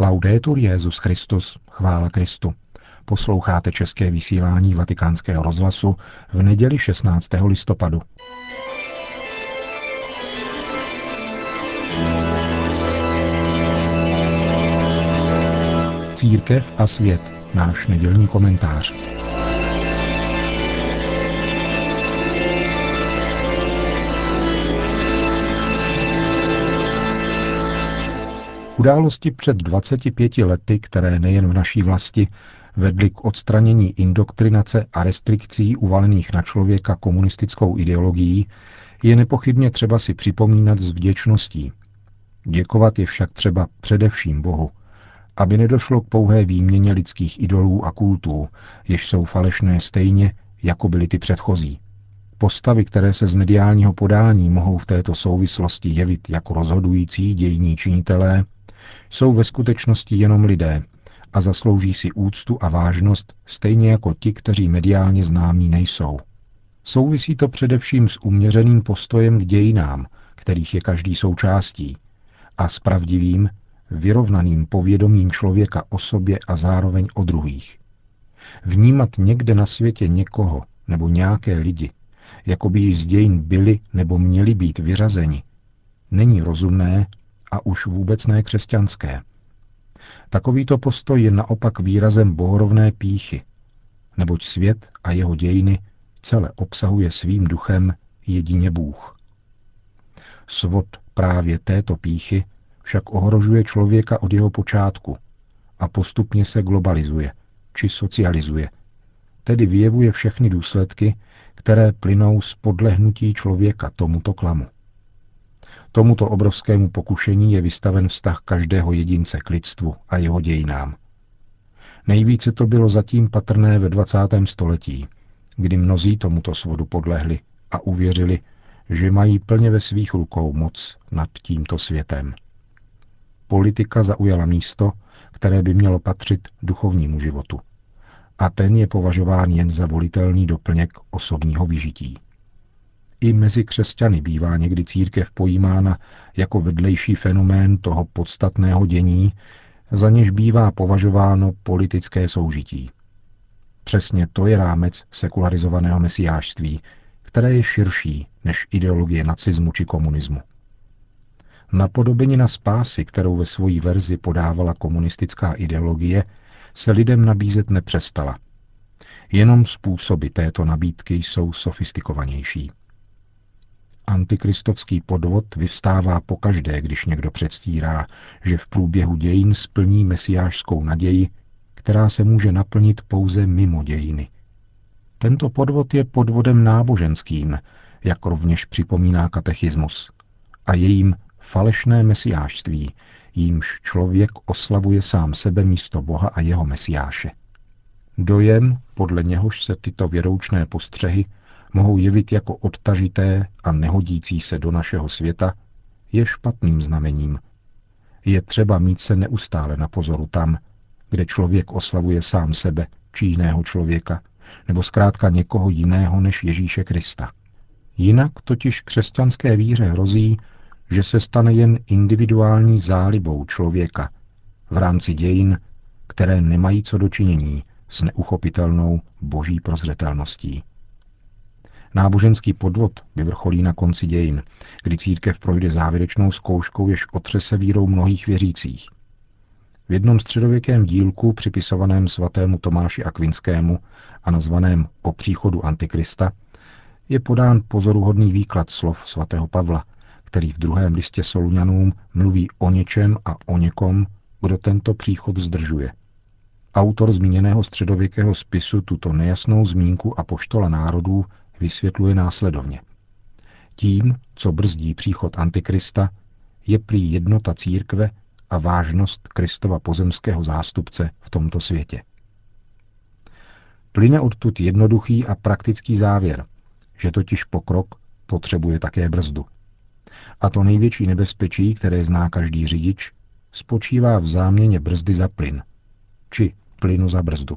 Laudetur Jezus Christus, chvála Kristu. Posloucháte české vysílání Vatikánského rozhlasu v neděli 16. listopadu. Církev a svět, náš nedělní komentář. Události před 25 lety, které nejen v naší vlasti vedly k odstranění indoktrinace a restrikcí uvalených na člověka komunistickou ideologií, je nepochybně třeba si připomínat s vděčností. Děkovat je však třeba především Bohu, aby nedošlo k pouhé výměně lidských idolů a kultů, jež jsou falešné stejně, jako byly ty předchozí. Postavy, které se z mediálního podání mohou v této souvislosti jevit jako rozhodující dějní činitelé, jsou ve skutečnosti jenom lidé a zaslouží si úctu a vážnost stejně jako ti, kteří mediálně známí nejsou. Souvisí to především s uměřeným postojem k dějinám, kterých je každý součástí, a s pravdivým, vyrovnaným povědomím člověka o sobě a zároveň o druhých. Vnímat někde na světě někoho nebo nějaké lidi, jako by již z dějin byli nebo měli být vyřazeni, není rozumné a už vůbec ne křesťanské. Takovýto postoj je naopak výrazem bohorovné píchy, neboť svět a jeho dějiny celé obsahuje svým duchem jedině Bůh. Svod právě této píchy však ohrožuje člověka od jeho počátku a postupně se globalizuje či socializuje, tedy vyjevuje všechny důsledky, které plynou z podlehnutí člověka tomuto klamu. Tomuto obrovskému pokušení je vystaven vztah každého jedince k lidstvu a jeho dějinám. Nejvíce to bylo zatím patrné ve 20. století, kdy mnozí tomuto svodu podlehli a uvěřili, že mají plně ve svých rukou moc nad tímto světem. Politika zaujala místo, které by mělo patřit duchovnímu životu. A ten je považován jen za volitelný doplněk osobního vyžití. I mezi křesťany bývá někdy církev pojímána jako vedlejší fenomén toho podstatného dění, za něž bývá považováno politické soužití. Přesně to je rámec sekularizovaného mesiářství, které je širší než ideologie nacismu či komunismu. Napodobenina spásy, kterou ve svojí verzi podávala komunistická ideologie, se lidem nabízet nepřestala. Jenom způsoby této nabídky jsou sofistikovanější. Antikristovský podvod vyvstává pokaždé, když někdo předstírá, že v průběhu dějin splní mesiářskou naději, která se může naplnit pouze mimo dějiny. Tento podvod je podvodem náboženským, jak rovněž připomíná katechismus, a jejím falešné mesiášství, jímž člověk oslavuje sám sebe místo Boha a jeho mesiáše. Dojem, podle něhož se tyto věroučné postřehy mohou jevit jako odtažité a nehodící se do našeho světa, je špatným znamením. Je třeba mít se neustále na pozoru tam, kde člověk oslavuje sám sebe či jiného člověka, nebo zkrátka někoho jiného než Ježíše Krista. Jinak totiž křesťanské víře hrozí, že se stane jen individuální zálibou člověka v rámci dějin, které nemají co dočinění s neuchopitelnou boží prozřetelností. Náboženský podvod vyvrcholí na konci dějin, kdy církev projde závěrečnou zkouškou, jež otřese vírou mnohých věřících. V jednom středověkém dílku připisovaném svatému Tomáši Akvinskému a nazvaném O příchodu Antikrista je podán pozoruhodný výklad slov svatého Pavla, který v druhém listě Soluňanům mluví o něčem a o někom, kdo tento příchod zdržuje. Autor zmíněného středověkého spisu tuto nejasnou zmínku a poštola národů vysvětluje následovně. Tím, co brzdí příchod Antikrista, je prý jednota církve a vážnost Kristova pozemského zástupce v tomto světě. Plyne odtud jednoduchý a praktický závěr, že totiž pokrok potřebuje také brzdu. A to největší nebezpečí, které zná každý řidič, spočívá v záměně brzdy za plyn, či plynu za brzdu.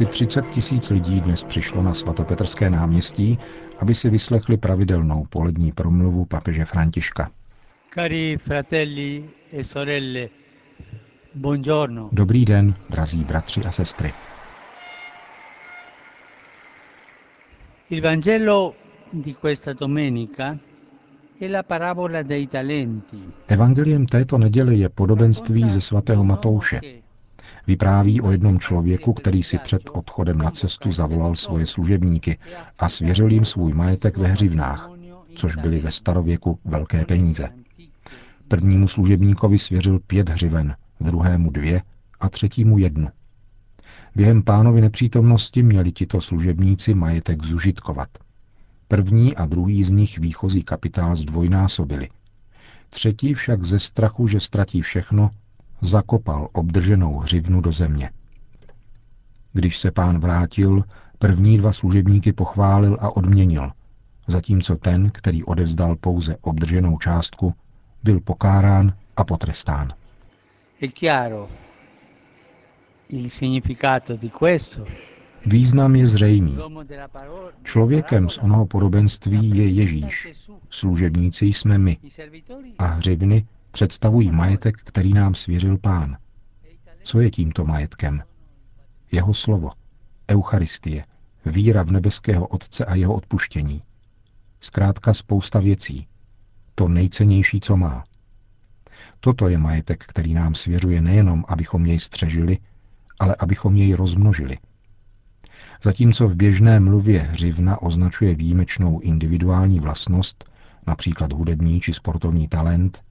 Asi 30 tisíc lidí dnes přišlo na svatopetrské náměstí, aby si vyslechli pravidelnou polední promluvu papeže Františka. Cari fratelli e sorelle, buongiorno. Dobrý den, drazí bratři a sestry. Il Vangelo di questa domenica è la parabola dei talenti. Evangeliem této neděle je podobenství ze svatého Matouše. Vypráví o jednom člověku, který si před odchodem na cestu zavolal svoje služebníky a svěřil jim svůj majetek ve hřivnách, což byly ve starověku velké peníze. Prvnímu služebníkovi svěřil pět hřiven, druhému dvě a třetímu jednu. Během pánovy nepřítomnosti měli tito služebníci majetek zužitkovat. První a druhý z nich výchozí kapitál zdvojnásobili. Třetí však ze strachu, že ztratí všechno, zakopal obdrženou hřivnu do země. Když se pán vrátil, první dva služebníky pochválil a odměnil, zatímco ten, který odevzdal pouze obdrženou částku, byl pokárán a potrestán. Význam je zřejmý. Člověkem z onoho podobenství je Ježíš. Služebníci jsme my. A hřivny představují majetek, který nám svěřil pán. Co je tímto majetkem? Jeho slovo, Eucharistie, víra v nebeského Otce a jeho odpuštění. Zkrátka spousta věcí. To nejcennější, co má. Toto je majetek, který nám svěřuje nejenom, abychom jej střežili, ale abychom jej rozmnožili. Zatímco v běžné mluvě hřivna označuje výjimečnou individuální vlastnost, například hudební či sportovní talent,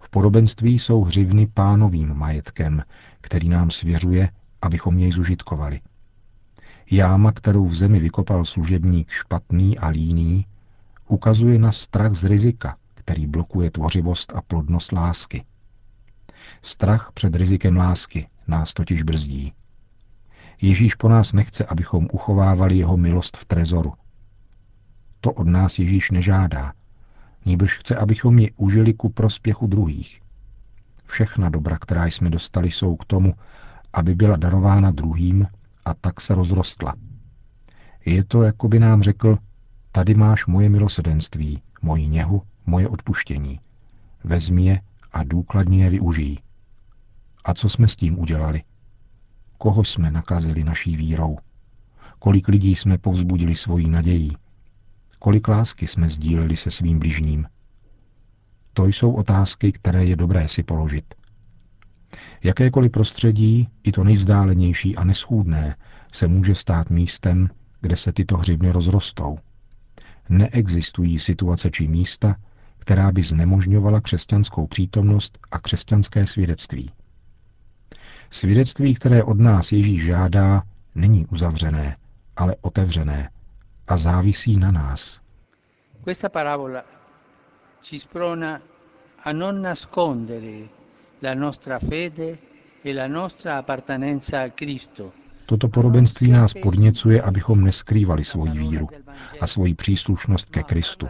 v podobenství jsou hřivny pánovým majetkem, který nám svěřuje, abychom jej zužitkovali. Jáma, kterou v zemi vykopal služebník špatný a líný, ukazuje na strach z rizika, který blokuje tvořivost a plodnost lásky. Strach před rizikem lásky nás totiž brzdí. Ježíš po nás nechce, abychom uchovávali jeho milost v trezoru. To od nás Ježíš nežádá, Nýbrž chce, abychom ji užili ku prospěchu druhých. Všechna dobra, která jsme dostali, jsou k tomu, aby byla darována druhým a tak se rozrostla. Je to, jako by nám řekl, tady máš moje milosedenství, moji něhu, moje odpuštění. Vezmi je a důkladně je využij. A co jsme s tím udělali? Koho jsme nakazili naší vírou? Kolik lidí jsme povzbudili svojí nadějí? Kolik lásky jsme sdíleli se svým bližním? To jsou otázky, které je dobré si položit. Jakékoliv prostředí, i to nejvzdálenější a neschůdné, se může stát místem, kde se tyto hřivny rozrostou. Neexistují situace či místa, která by znemožňovala křesťanskou přítomnost a křesťanské svědectví. Svědectví, které od nás Ježíš žádá, není uzavřené, ale otevřené, a závisí na nás. Questa parabola ci sprona a non nascondere la nostra fede e la nostra appartenenza a Cristo. Toto podobenství nás podněcuje, abychom neskrývali svoji víru a svoji příslušnost ke Kristu.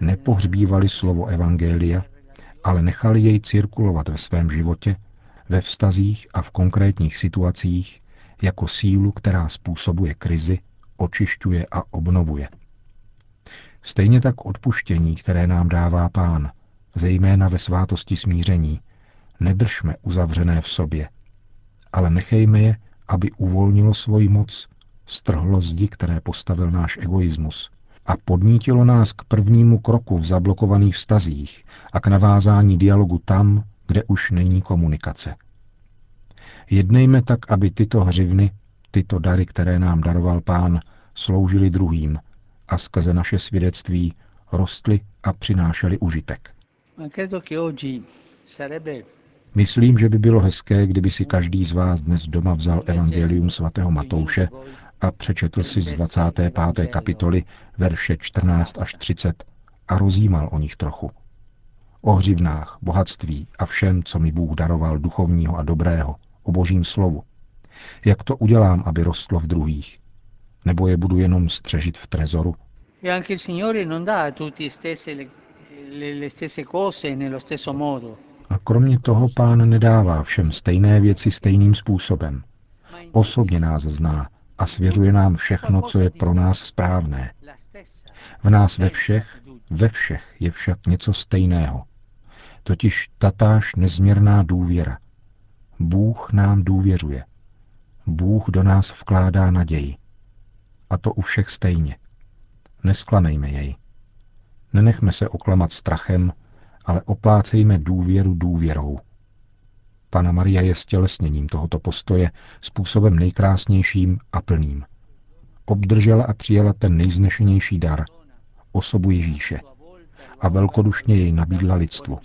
Nepohřbívali slovo Evangelia, ale nechali jej cirkulovat ve svém životě, ve vztazích a v konkrétních situacích jako sílu, která způsobuje krizi očišťuje a obnovuje. Stejně tak odpuštění, které nám dává Pán, zejména ve svátosti smíření, nedržme uzavřené v sobě, ale nechejme je, aby uvolnilo svoji moc, strhlo zdi, které postavil náš egoismus a podnítilo nás k prvnímu kroku v zablokovaných vztazích a k navázání dialogu tam, kde už není komunikace. Jednejme tak, aby tyto hřivny tyto dary, které nám daroval Pán, sloužily druhým a skrze naše svědectví rostly a přinášely užitek. Myslím, že by bylo hezké, kdyby si každý z vás dnes doma vzal Evangelium svatého Matouše a přečetl si z 25. kapitoly verše 14 až 30 a rozjímal o nich trochu. O hřivnách, bohatství a všem, co mi Bůh daroval duchovního a dobrého, o božím slovu, jak to udělám, aby rostlo v druhých? Nebo je budu jenom střežit v trezoru? E a kromě toho pán nedává všem stejné věci stejným způsobem. Osobně nás zná a svěřuje nám všechno, co je pro nás správné. V nás ve všech, ve všech je však něco stejného. Totiž tatáž nezměrná důvěra. Bůh nám důvěřuje. Bůh do nás vkládá naději. A to u všech stejně. Nesklamejme jej. Nenechme se oklamat strachem, ale oplácejme důvěru důvěrou. Pana Maria je stělesněním tohoto postoje způsobem nejkrásnějším a plným. Obdržela a přijala ten nejznešenější dar, osobu Ježíše, a velkodušně jej nabídla lidstvu.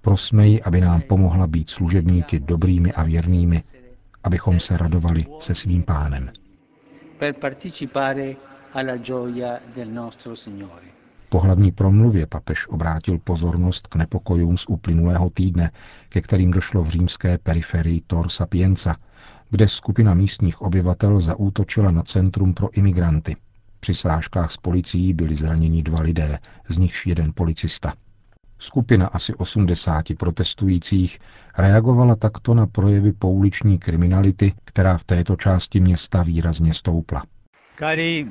Prosme ji, aby nám pomohla být služebníky dobrými a věrnými, abychom se radovali se svým pánem. Po hlavní promluvě papež obrátil pozornost k nepokojům z uplynulého týdne, ke kterým došlo v římské periferii Tor Sapienza, kde skupina místních obyvatel zaútočila na centrum pro imigranty. Při srážkách s policií byli zraněni dva lidé, z nichž jeden policista. Skupina asi 80 protestujících reagovala takto na projevy pouliční kriminality, která v této části města výrazně stoupla. Cari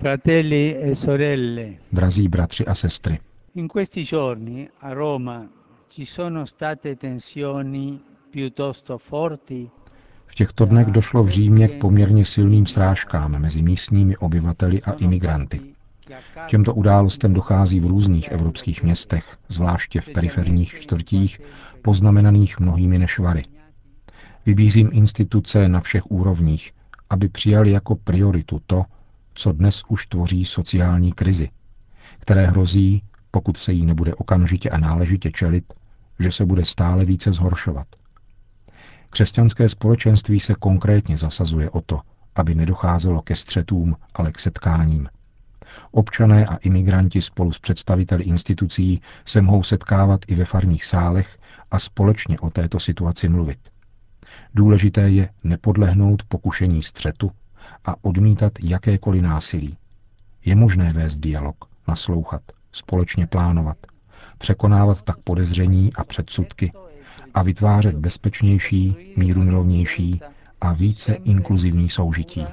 Fratelli e sorelle. Drazí bratři a sestry. In questi giorni a Roma ci sono state tensioni piuttosto forti v těchto dnech došlo v Římě k poměrně silným srážkám mezi místními obyvateli a imigranty. Těmto událostem dochází v různých evropských městech, zvláště v periferních čtvrtích, poznamenaných mnohými nešvary. Vybízím instituce na všech úrovních, aby přijali jako prioritu to, co dnes už tvoří sociální krizi, které hrozí, pokud se jí nebude okamžitě a náležitě čelit, že se bude stále více zhoršovat. Křesťanské společenství se konkrétně zasazuje o to, aby nedocházelo ke střetům, ale k setkáním. Občané a imigranti spolu s představiteli institucí se mohou setkávat i ve farních sálech a společně o této situaci mluvit. Důležité je nepodlehnout pokušení střetu a odmítat jakékoliv násilí. Je možné vést dialog, naslouchat, společně plánovat, překonávat tak podezření a předsudky a vytvářet bezpečnější, mírumilovnější a více inkluzivní soužití.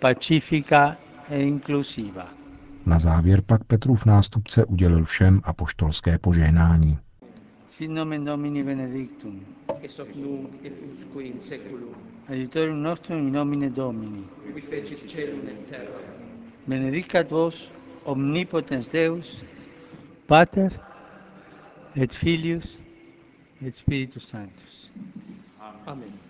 Pacifika e inclusiva. Na závěr pak Petrův nástupce udělil všem apoštolské požehnání. Sin nomen Domini benedictum. Ex hoc nunc et usque in seculum. Aiutorium nostrum in nomine Domini. Qui fecit celum et terra. Benedicat vos omnipotens Deus, Pater et Filius et Spiritus Sanctus. Amen.